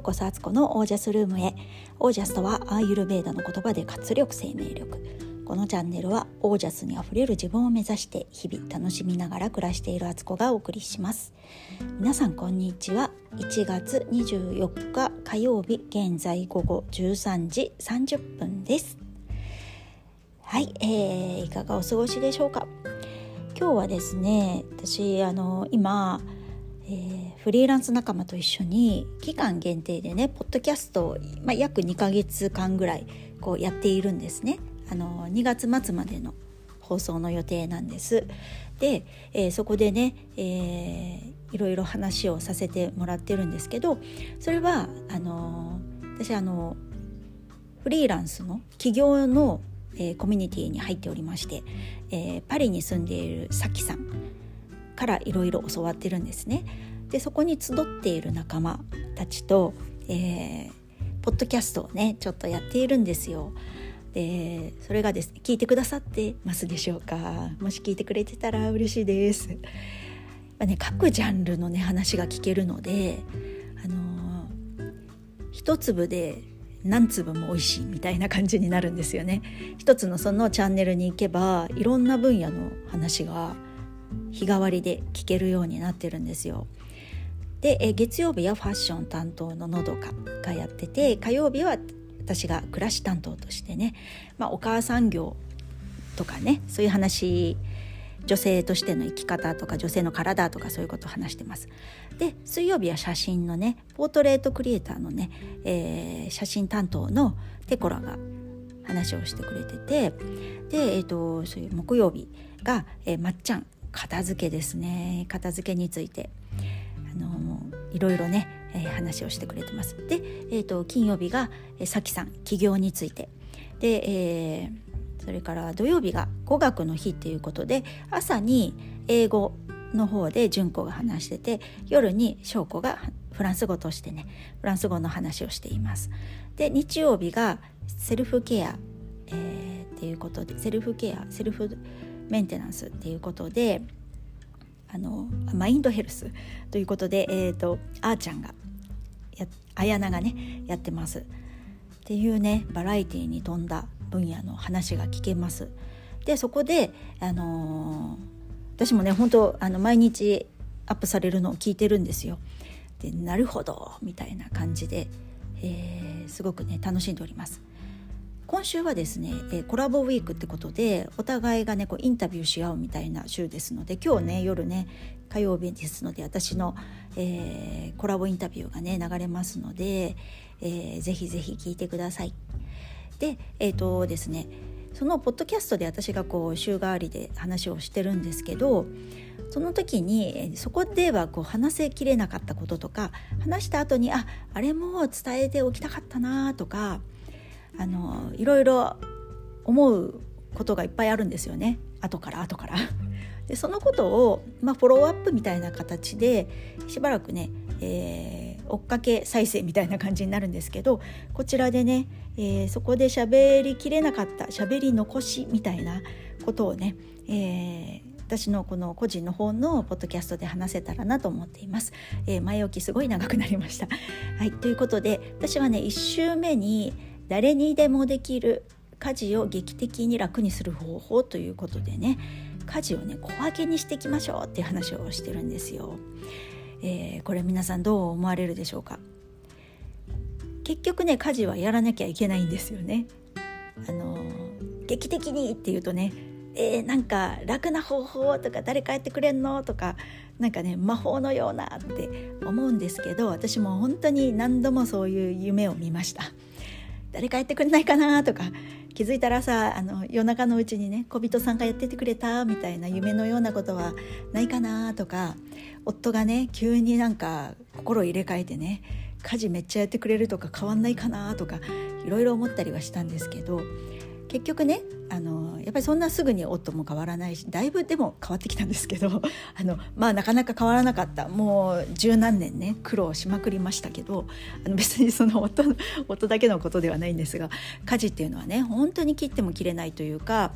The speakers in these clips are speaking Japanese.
うこそアツコのオージャスルームへ。オージャスとはアーユルベーダの言葉で活力生命力。このチャンネルはオージャスにあふれる自分を目指して日々楽しみながら暮らしているアツコがお送りします。皆さんこんにちは。1月24日火曜日現在午後13時30分です。はい、えー、いかがお過ごしでしょうか。今日はですね私あの今えー、フリーランス仲間と一緒に期間限定でねポッドキャストを、まあ、約2ヶ月間ぐらいこうやっているんですね。あの2月末までの放送の予定なんです。で、えー、そこでね、えー、いろいろ話をさせてもらってるんですけどそれはあの私あのフリーランスの企業の、えー、コミュニティに入っておりまして、え、パリに住んでいるさきさんからいろいろ教わってるんですね。でそこに集っている仲間たちと、えー、ポッドキャストをねちょっとやっているんですよ。でそれがですね聞いてくださってますでしょうか？もし聞いてくれてたら嬉しいです。まあね、各ジャンルのね話が聞けるので、あのー、一粒で何粒も美味しいみたいな感じになるんですよね。一つのそのチャンネルに行けばいろんな分野の話が日替わりで聞けるようになってるんですよ。で、え月曜日はファッション担当ののどかがやってて火曜日は私が暮らし担当としてね、まあ、お母さん業とかねそういう話女性としての生き方とか女性の体とかそういうことを話してます。で水曜日は写真のねポートレートクリエイターのね、えー、写真担当のテコラが話をしてくれててで、えーと、そういう木曜日が、えー、まっちゃん片付けですね片付けについてあのいろいろね、えー、話をしてくれてます。で、えーと、金曜日が、えー、さきさん起業についてで、えー、それから土曜日が語学の日っていうことで朝に英語の方で純子が話してて夜に翔子がフランス語としてねフランス語の話をしています。で日曜日がセルフケア、えー、っていうことでセルフケアセルフメンテナンスっていうことであのマインドヘルスということで、えーと、あーちゃんがや綾菜がねやってますっていうねバラエティーに富んだ分野の話が聞けます。でそこで、あのー、私もね本当あの毎日アップされるのを聞いてるんですよ。でなるほどみたいな感じで、えー、すごくね楽しんでおります。今週はですね、えコラボウィークってことでお互いがねこうインタビューし合うみたいな週ですので今日ね夜ね火曜日ですので私の、えー、コラボインタビューがね流れますので、えー、ぜひぜひ聞いてください。でえっ、ー、とですねそのポッドキャストで私がこう週替わりで話をしてるんですけどその時にそこではこう話せきれなかったこととか話した後にああれも伝えておきたかったなとかあのいろいろ思うことがいっぱいあるんですよね後から後から。でそのことを、まあ、フォローアップみたいな形でしばらくね、えー、追っかけ再生みたいな感じになるんですけどこちらでね、えー、そこで喋りきれなかった喋り残しみたいなことをね、えー、私のこの個人の方のポッドキャストで話せたらなと思っています。え、前置きすごい長くなりました。はい、ということで私はね1週目に誰にでもできる家事を劇的に楽にする方法ということでね家事をね小分けにしていきましょうっていう話をしてるんですよ。えー、これ皆さんどう思われるでしょうか結局ね家事はやらなきゃいけないんですよね。あの劇的にっていうとねえー、なんか楽な方法とか誰帰ってくれんのとかなんかね魔法のようなって思うんですけど私も本当に何度もそういう夢を見ました。誰かやってくれないかなとか気づいたらさあの夜中のうちにね小人さんがやっててくれたみたいな夢のようなことはないかなとか夫がね急になんか心を入れ替えてね家事めっちゃやってくれるとか変わんないかなとかいろいろ思ったりはしたんですけど結局ねあのやっぱりそんなすぐに夫も変わらないしだいぶでも変わってきたんですけど あのまあなかなか変わらなかった。もう十何年ね苦労しまくりましたけどあの別にその夫 夫だけのことではないんですが家事っていうのはね本当に切っても切れないというか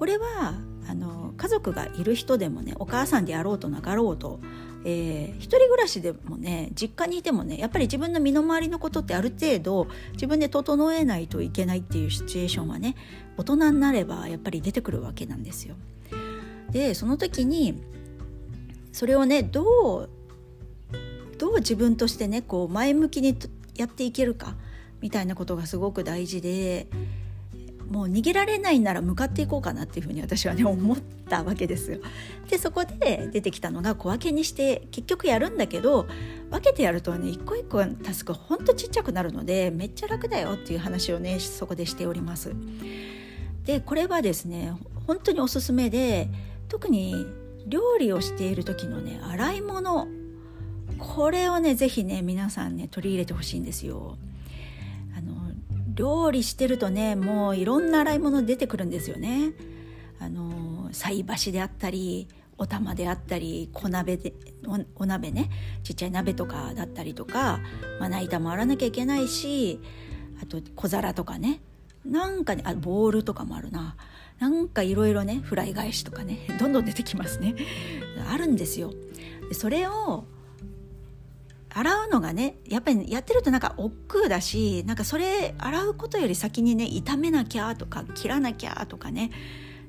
これはあの家族がいる人でもねお母さんであろうとなかろうとえー、一人暮らしでもね実家にいてもねやっぱり自分の身の回りのことってある程度自分で整えないといけないっていうシチュエーションはね大人になればやっぱり出てくるわけなんですよ。でその時にそれをねどうどう自分としてねこう前向きにやっていけるかみたいなことがすごく大事でもう逃げられないなら向かっていこうかなっていうふうに私はね思ったわけですよ。でそこで出てきたのが小分けにして結局やるんだけど分けてやるとね一個一個タスクほんとちっちゃくなるのでめっちゃ楽だよっていう話をねそこでしております。でこれはですね本当におすすめで特に料理をしている時のね洗い物これをね是非ね皆さんね取り入れてほしいんですよ。料理してるとねもういろんな洗い物出てくるんですよね。あの菜箸であったりお玉であったり小鍋でお鍋ねちっちゃい鍋とかだったりとかまな板も洗わなきゃいけないしあと小皿とかねなんかねあボールとかもあるななんかいろいろねフライ返しとかねどんどん出てきますねあるんですよ。それを洗うのがねやっぱりやってるとなんか億劫だしなんかそれ洗うことより先にね炒めなきゃとか切らなきゃとかね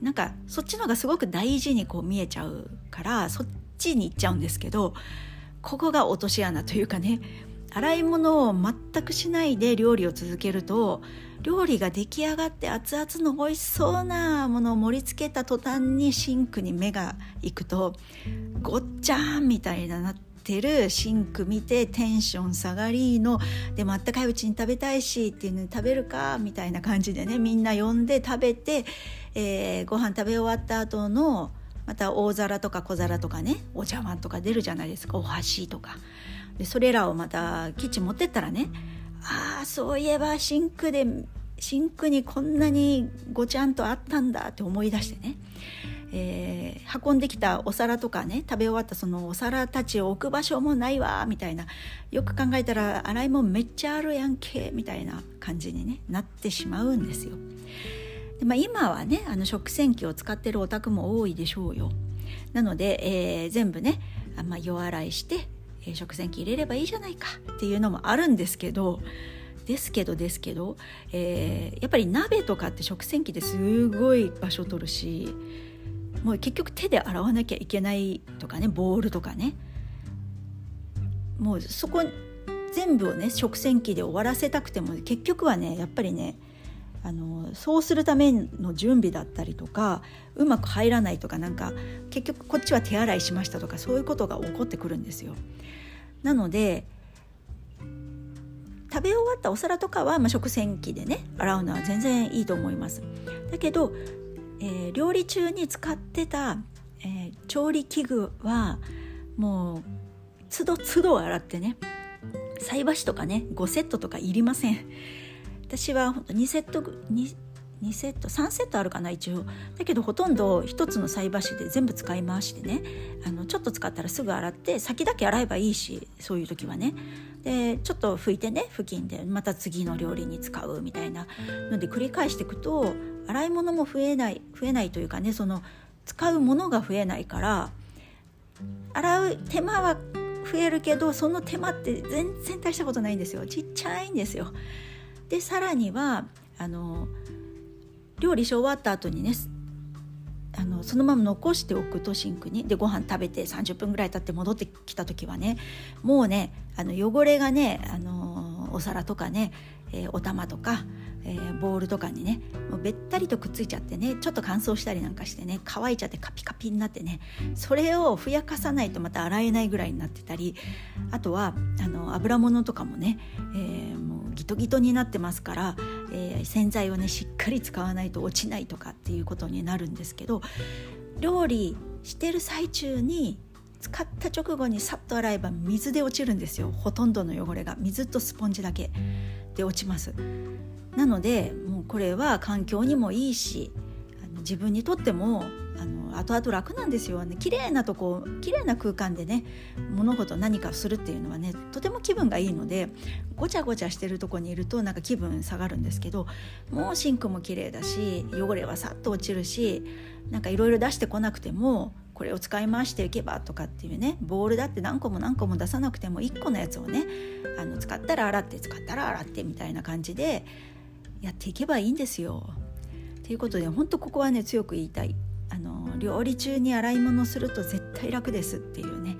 なんかそっちの方がすごく大事にこう見えちゃうからそっちに行っちゃうんですけどここが落とし穴というかね洗い物を全くしないで料理を続けると料理が出来上がって熱々の美味しそうなものを盛り付けた途端にシンクに目が行くとごっちゃーんみたいななっててるシンク見てテンション下がるのでもあったかいうちに食べたいしっていうのに食べるかみたいな感じでねみんな呼んで食べて、えー、ご飯食べ終わった後のまた大皿とか小皿とかねお茶碗とか出るじゃないですかお箸とか。でそれらをまたキッチン持ってったらねああそういえばシンクでシンクにこんなにごちゃーんとあったんだって思い出してね。えー、運んできたお皿とかね食べ終わったそのお皿たちを置く場所もないわみたいなよく考えたら洗い物めっちゃあるやんけみたいな感じに、ね、なってしまうんですよ。でまあ、今はねあの食洗機を使ってるお宅も多いでしょうよ。なので、えー、全部ねあ、まあ、夜洗いして、えー、食洗機入れればいいじゃないかっていうのもあるんですけどですけどですけど、えー、やっぱり鍋とかって食洗機ですごい場所取るしもう結局手で洗わなきゃいけないとかねボールとかねもうそこ全部をね食洗機で終わらせたくても結局はねやっぱりねあのそうするための準備だったりとかうまく入らないとかなんか結局こっちは手洗いしましたとかそういうことが起こってくるんですよ。なので食べ終わったお皿とかは、まあ、食洗機でね洗うのは全然いいと思います。だけどえー、料理中に使ってた、えー、調理器具はもうつどつど洗ってね菜箸とかね5セットとかいりません。私は2セット 2, セット3セットあるかな一応。だけどほとんど1つの菜箸で全部使い回してねあのちょっと使ったらすぐ洗って先だけ洗えばいいしそういう時はね。でちょっと拭いてね布巾でまた次の料理に使うみたいなので繰り返していくと洗い物も増えない増えないというかねその使うものが増えないから洗う手間は増えるけどその手間って全然大したことないんですよちっちゃいんですよ。でさらにはあの料理し終わった後にねあのそのまま残しておくとシンクにでご飯食べて30分ぐらい経って戻ってきた時はねもうねあの汚れがねあのお皿とかね、えー、お玉とかえー、ボールとかにねもうべったりとくっついちゃってねちょっと乾燥したりなんかしてね乾いちゃってカピカピになってねそれをふやかさないとまた洗えないぐらいになってたりあとはあの油物とかもね、えー、もうギトギトになってますから、えー、洗剤をねしっかり使わないと落ちないとかっていうことになるんですけど料理してる最中に使った直後にさっと洗えば水で落ちるんですよ。ほとんどの汚れが水とスポンジだけで落ちます。なのでもうこれは環境にもいいしあの自分にとってもあの後々楽なんですよね。綺麗なとこ綺麗な空間でね物事何かするっていうのはねとても気分がいいのでごちゃごちゃしてるとこにいるとなんか気分下がるんですけどもうシンクも綺麗だし汚れはさっと落ちるしなんかいろいろ出してこなくてもこれを使い回していけばとかっていうねボールだって何個も何個も出さなくても1個のやつをねあの使ったら洗って使ったら洗ってみたいな感じでやっていけばいいんですよ。ということで本当ここはね強く言いたいあの料理中に洗い物すると絶対楽ですっていうね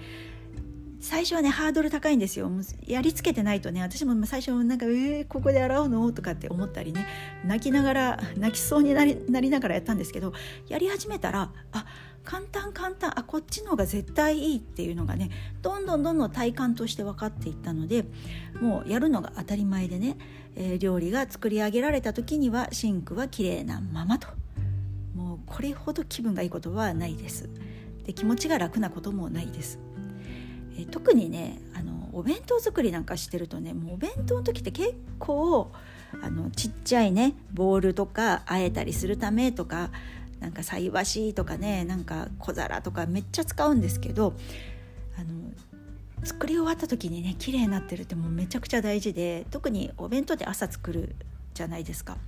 最初はねハードル高いんですよ。やりつけてないとね私も最初なんか「えー、ここで洗うの?」とかって思ったりね泣きながら泣きそうになりなりながらやったんですけどやり始めたらあ簡単簡単。あこっちの方が絶対いいっていうのがねどんどんどんどん体感として分かっていったのでもうやるのが当たり前でね、えー、料理が作り上げられた時にはシンクは綺麗なままと。もうこれほど気分がいいことはないです。で気持ちが楽なこともないです。え特にねあのお弁当作りなんかしてるとねもうお弁当の時って結構あのちっちゃいねボールとかあえたりするためとかなんか菜箸とかねなんか小皿とかめっちゃ使うんですけどあの作り終わった時にね綺麗になってるってもうめちゃくちゃ大事で特にお弁当って朝作るじゃないですか。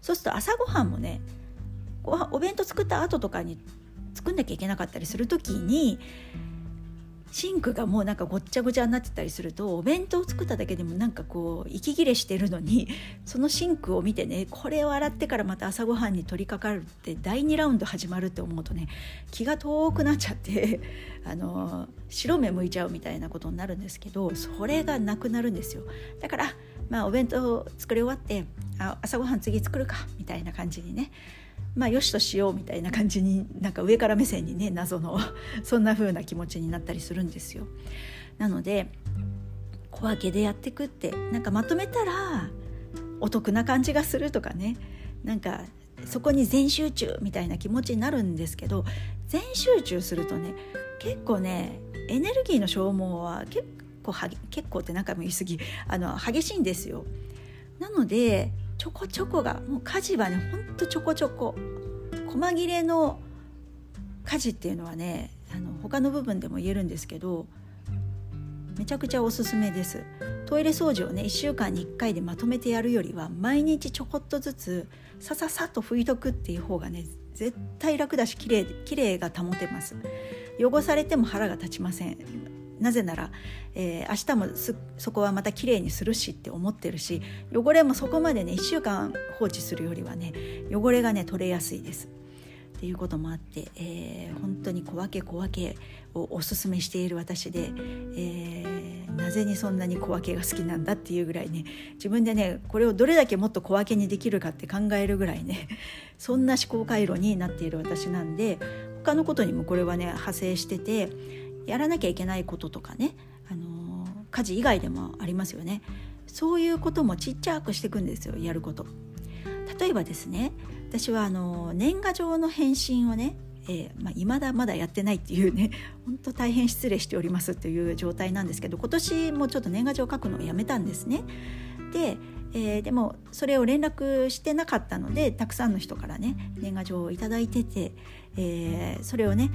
そうすると朝ごはんもねお弁当作った後とかに作んなきゃいけなかったりする時にシンクがもうなんかごっちゃごちゃになってたりするとお弁当を作っただけでもなんかこう息切れしてるのに そのシンクを見てねこれを洗ってからまた朝ごはんに取り掛かるって第2ラウンド始まるって思うとね気が遠くなっちゃって あの白目向いちゃうみたいなことになるんですけどそれがなくなるんですよ。だからまあお弁当作り終わってあ朝ごはん次作るかみたいな感じにねまあよしとしようみたいな感じになんか上から目線にね謎の そんな風な気持ちになったりするんですよ。なので小分けでやっていくってなんかまとめたらお得な感じがするとかねなんかそこに全集中みたいな気持ちになるんですけど全集中するとね結構ねエネルギーの消耗は結構は結構って何回も言い過ぎあの激しいんですよ。なのでちょこちょこがもう家事はねほんとちょこちょこ。細切れの家事っていうのはねあの他の部分でも言えるんですけどめちゃくちゃおすすめです。トイレ掃除をね1週間に1回でまとめてやるよりは毎日ちょこっとずつさささっと拭いとくっていう方がね絶対楽だし綺麗綺麗が保てます。汚されても腹が立ちません。なぜなら、えー、明日もそこはまた綺麗にするしって思ってるし汚れもそこまでね1週間放置するよりはね汚れがね取れやすいです。っていうこともあって、えー、本当に小分け小分けをおすすめしている私で、えー、なぜにそんなに小分けが好きなんだっていうぐらいね自分でねこれをどれだけもっと小分けにできるかって考えるぐらいね そんな思考回路になっている私なんで他のことにもこれはね派生しててやらなきゃいけないこととかね、あの家事以外でもありますよねそういうこともちっちゃくしていくんですよやること例えばですね私はあの年賀状の返信をねえーまあ、未だまだやってないっていうね 本当大変失礼しておりますっていう状態なんですけど今年もちょっと年賀状書くのをやめたんですね。で、えー、でもそれを連絡してなかったのでたくさんの人からね年賀状を頂いてて、えー、それをね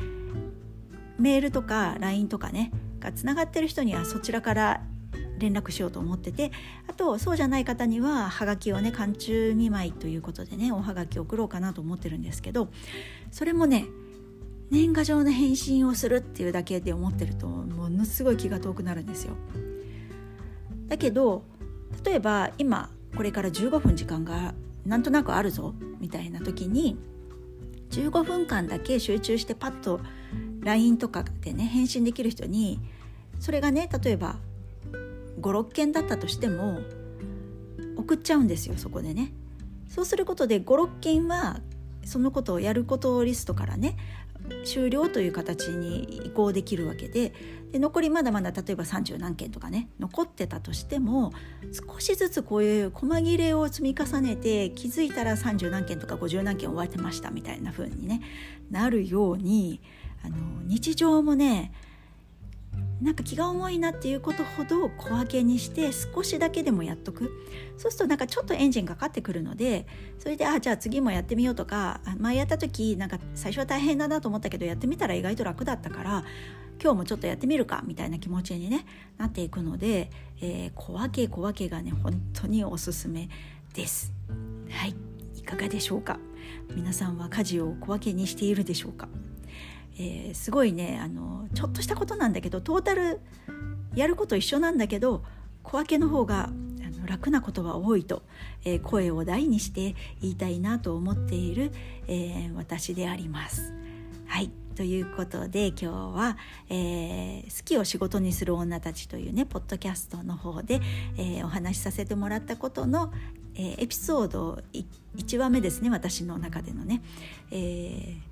メールとか LINE とかねがつながってる人にはそちらから連絡しようと思っててあとそうじゃない方にははがきをね寒中見舞いということでねおはがき送ろうかなと思ってるんですけどそれもね年賀状の返信をするっていうだけで思ってるとものすごい気が遠くなるんですよ。だけど例えば今これから15分時間がなんとなくあるぞみたいな時に15分間だけ集中してパッと LINE とかでね返信できる人にそれがね例えば56件だったとしても送っちゃうんですよそこでね。そうすることで56件はそのことをやることリストからね終了という形に移行できるわけでで残りまだまだ例えば30何件とかね残ってたとしても少しずつこういう細切れを積み重ねて気づいたら30何件とか50何件終わってましたみたいな風にねなるようにあの日常もねなんか気が重いなっていうことほど小分けにして少しだけでもやっとく。そうするとなんかちょっとエンジンかかってくるのでそれであじゃあ次もやってみようとか前やった時なんか最初は大変だなと思ったけどやってみたら意外と楽だったから今日もちょっとやってみるかみたいな気持ちに、ね、なっていくので、えー、小分け小分けがね本当におすすめです。はい。いかがでしょうか？皆さんは家事を小分けにしているでしょうか？えー、すごいねあのちょっとしたことなんだけどトータルやること一緒なんだけど小分けの方が楽なことは多いと、えー、声を大にして言いたいなと思っている、えー、私であります。はいということで今日は、えー「好きを仕事にする女たち」というねポッドキャストの方で、えー、お話しさせてもらったことの、えー、エピソード1話目ですね私の中でのね、えー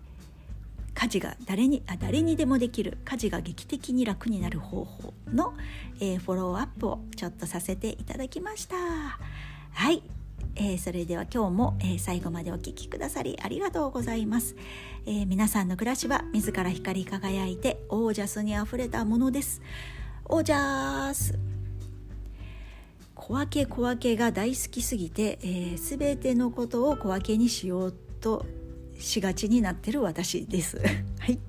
家事が誰にあ誰にでもできる家事が劇的に楽になる方法の、えー、フォローアップをちょっとさせていただきました。はい、えー、それでは今日も、えー、最後までお聴きくださりありがとうございます、え皆さんの暮らしは自ら光り輝いてオージャスにあふれたものです。オージャス。小分け小分けが大好きすぎて、えー、全てのことを小分けにしようとしがちになってる私です。はい